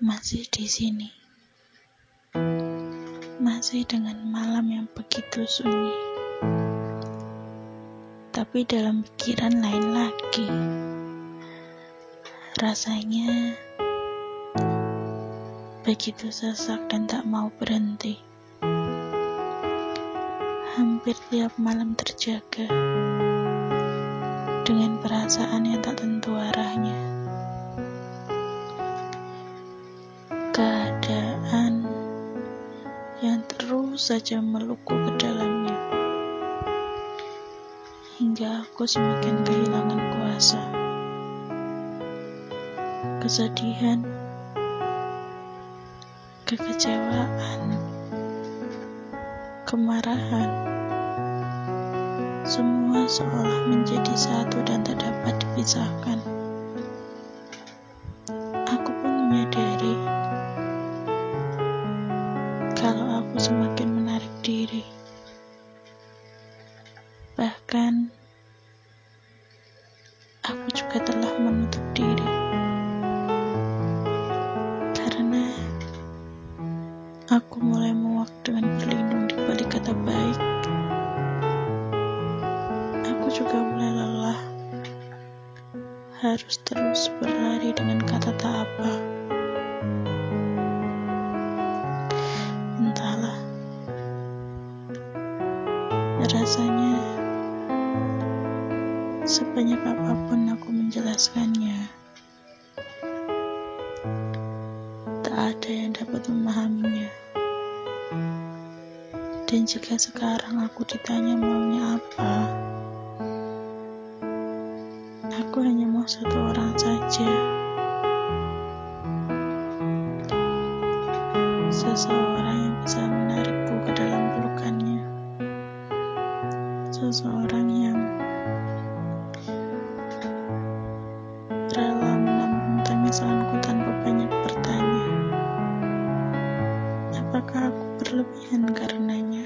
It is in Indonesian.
Masih di sini. Masih dengan malam yang begitu sunyi. Tapi dalam pikiran lain lagi. Rasanya begitu sesak dan tak mau berhenti. Hampir tiap malam terjaga dengan perasaan yang tak tentu arahnya. Keadaan yang terus saja meluku ke dalamnya hingga aku semakin kehilangan kuasa. Kesedihan, kekecewaan, kemarahan, semua seolah menjadi satu dan tak dapat dipisahkan. Semakin menarik diri. Bahkan, aku juga telah menutup diri. Karena aku mulai muak dengan berlindung di balik kata baik. Aku juga mulai lelah harus terus berlari dengan kata tak apa. Rasanya sebanyak apa pun aku menjelaskannya, tak ada yang dapat memahaminya. Dan jika sekarang aku ditanya maunya apa, aku hanya mau satu. seseorang yang rela menampung tangisanku tanpa banyak pertanyaan. Apakah aku berlebihan karenanya?